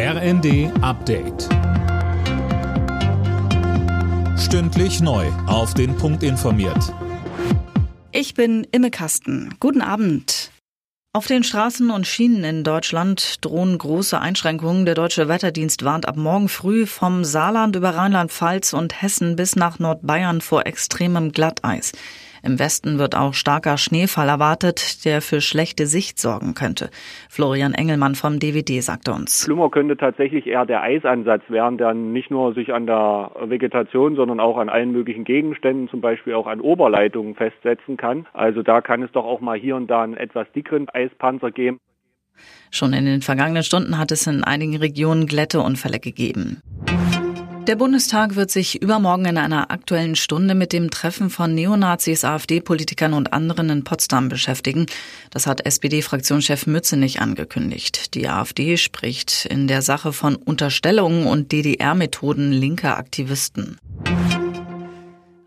RND Update. Stündlich neu. Auf den Punkt informiert. Ich bin Imme Kasten. Guten Abend. Auf den Straßen und Schienen in Deutschland drohen große Einschränkungen. Der Deutsche Wetterdienst warnt ab morgen früh vom Saarland über Rheinland-Pfalz und Hessen bis nach Nordbayern vor extremem Glatteis. Im Westen wird auch starker Schneefall erwartet, der für schlechte Sicht sorgen könnte. Florian Engelmann vom DWD sagte uns. Schlimmer könnte tatsächlich eher der Eisansatz werden, der nicht nur sich an der Vegetation, sondern auch an allen möglichen Gegenständen, zum Beispiel auch an Oberleitungen festsetzen kann. Also da kann es doch auch mal hier und da einen etwas dickeren Eispanzer geben. Schon in den vergangenen Stunden hat es in einigen Regionen Glätteunfälle gegeben. Der Bundestag wird sich übermorgen in einer aktuellen Stunde mit dem Treffen von Neonazis, AfD-Politikern und anderen in Potsdam beschäftigen. Das hat SPD-Fraktionschef Mützenich angekündigt. Die AfD spricht in der Sache von Unterstellungen und DDR-Methoden linker Aktivisten.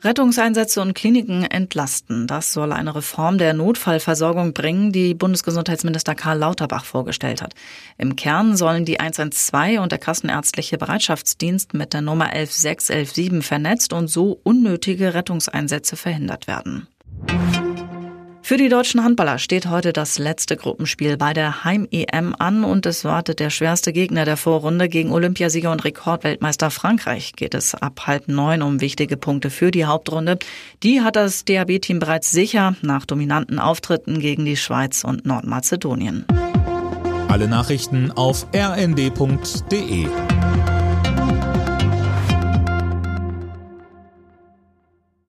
Rettungseinsätze und Kliniken entlasten. Das soll eine Reform der Notfallversorgung bringen, die Bundesgesundheitsminister Karl Lauterbach vorgestellt hat. Im Kern sollen die 112 und der Kassenärztliche Bereitschaftsdienst mit der Nummer 11617 vernetzt und so unnötige Rettungseinsätze verhindert werden. Für die deutschen Handballer steht heute das letzte Gruppenspiel bei der Heim-EM an und es wartet der schwerste Gegner der Vorrunde. Gegen Olympiasieger und Rekordweltmeister Frankreich geht es ab halb neun um wichtige Punkte für die Hauptrunde. Die hat das DAB-Team bereits sicher nach dominanten Auftritten gegen die Schweiz und Nordmazedonien. Alle Nachrichten auf rnd.de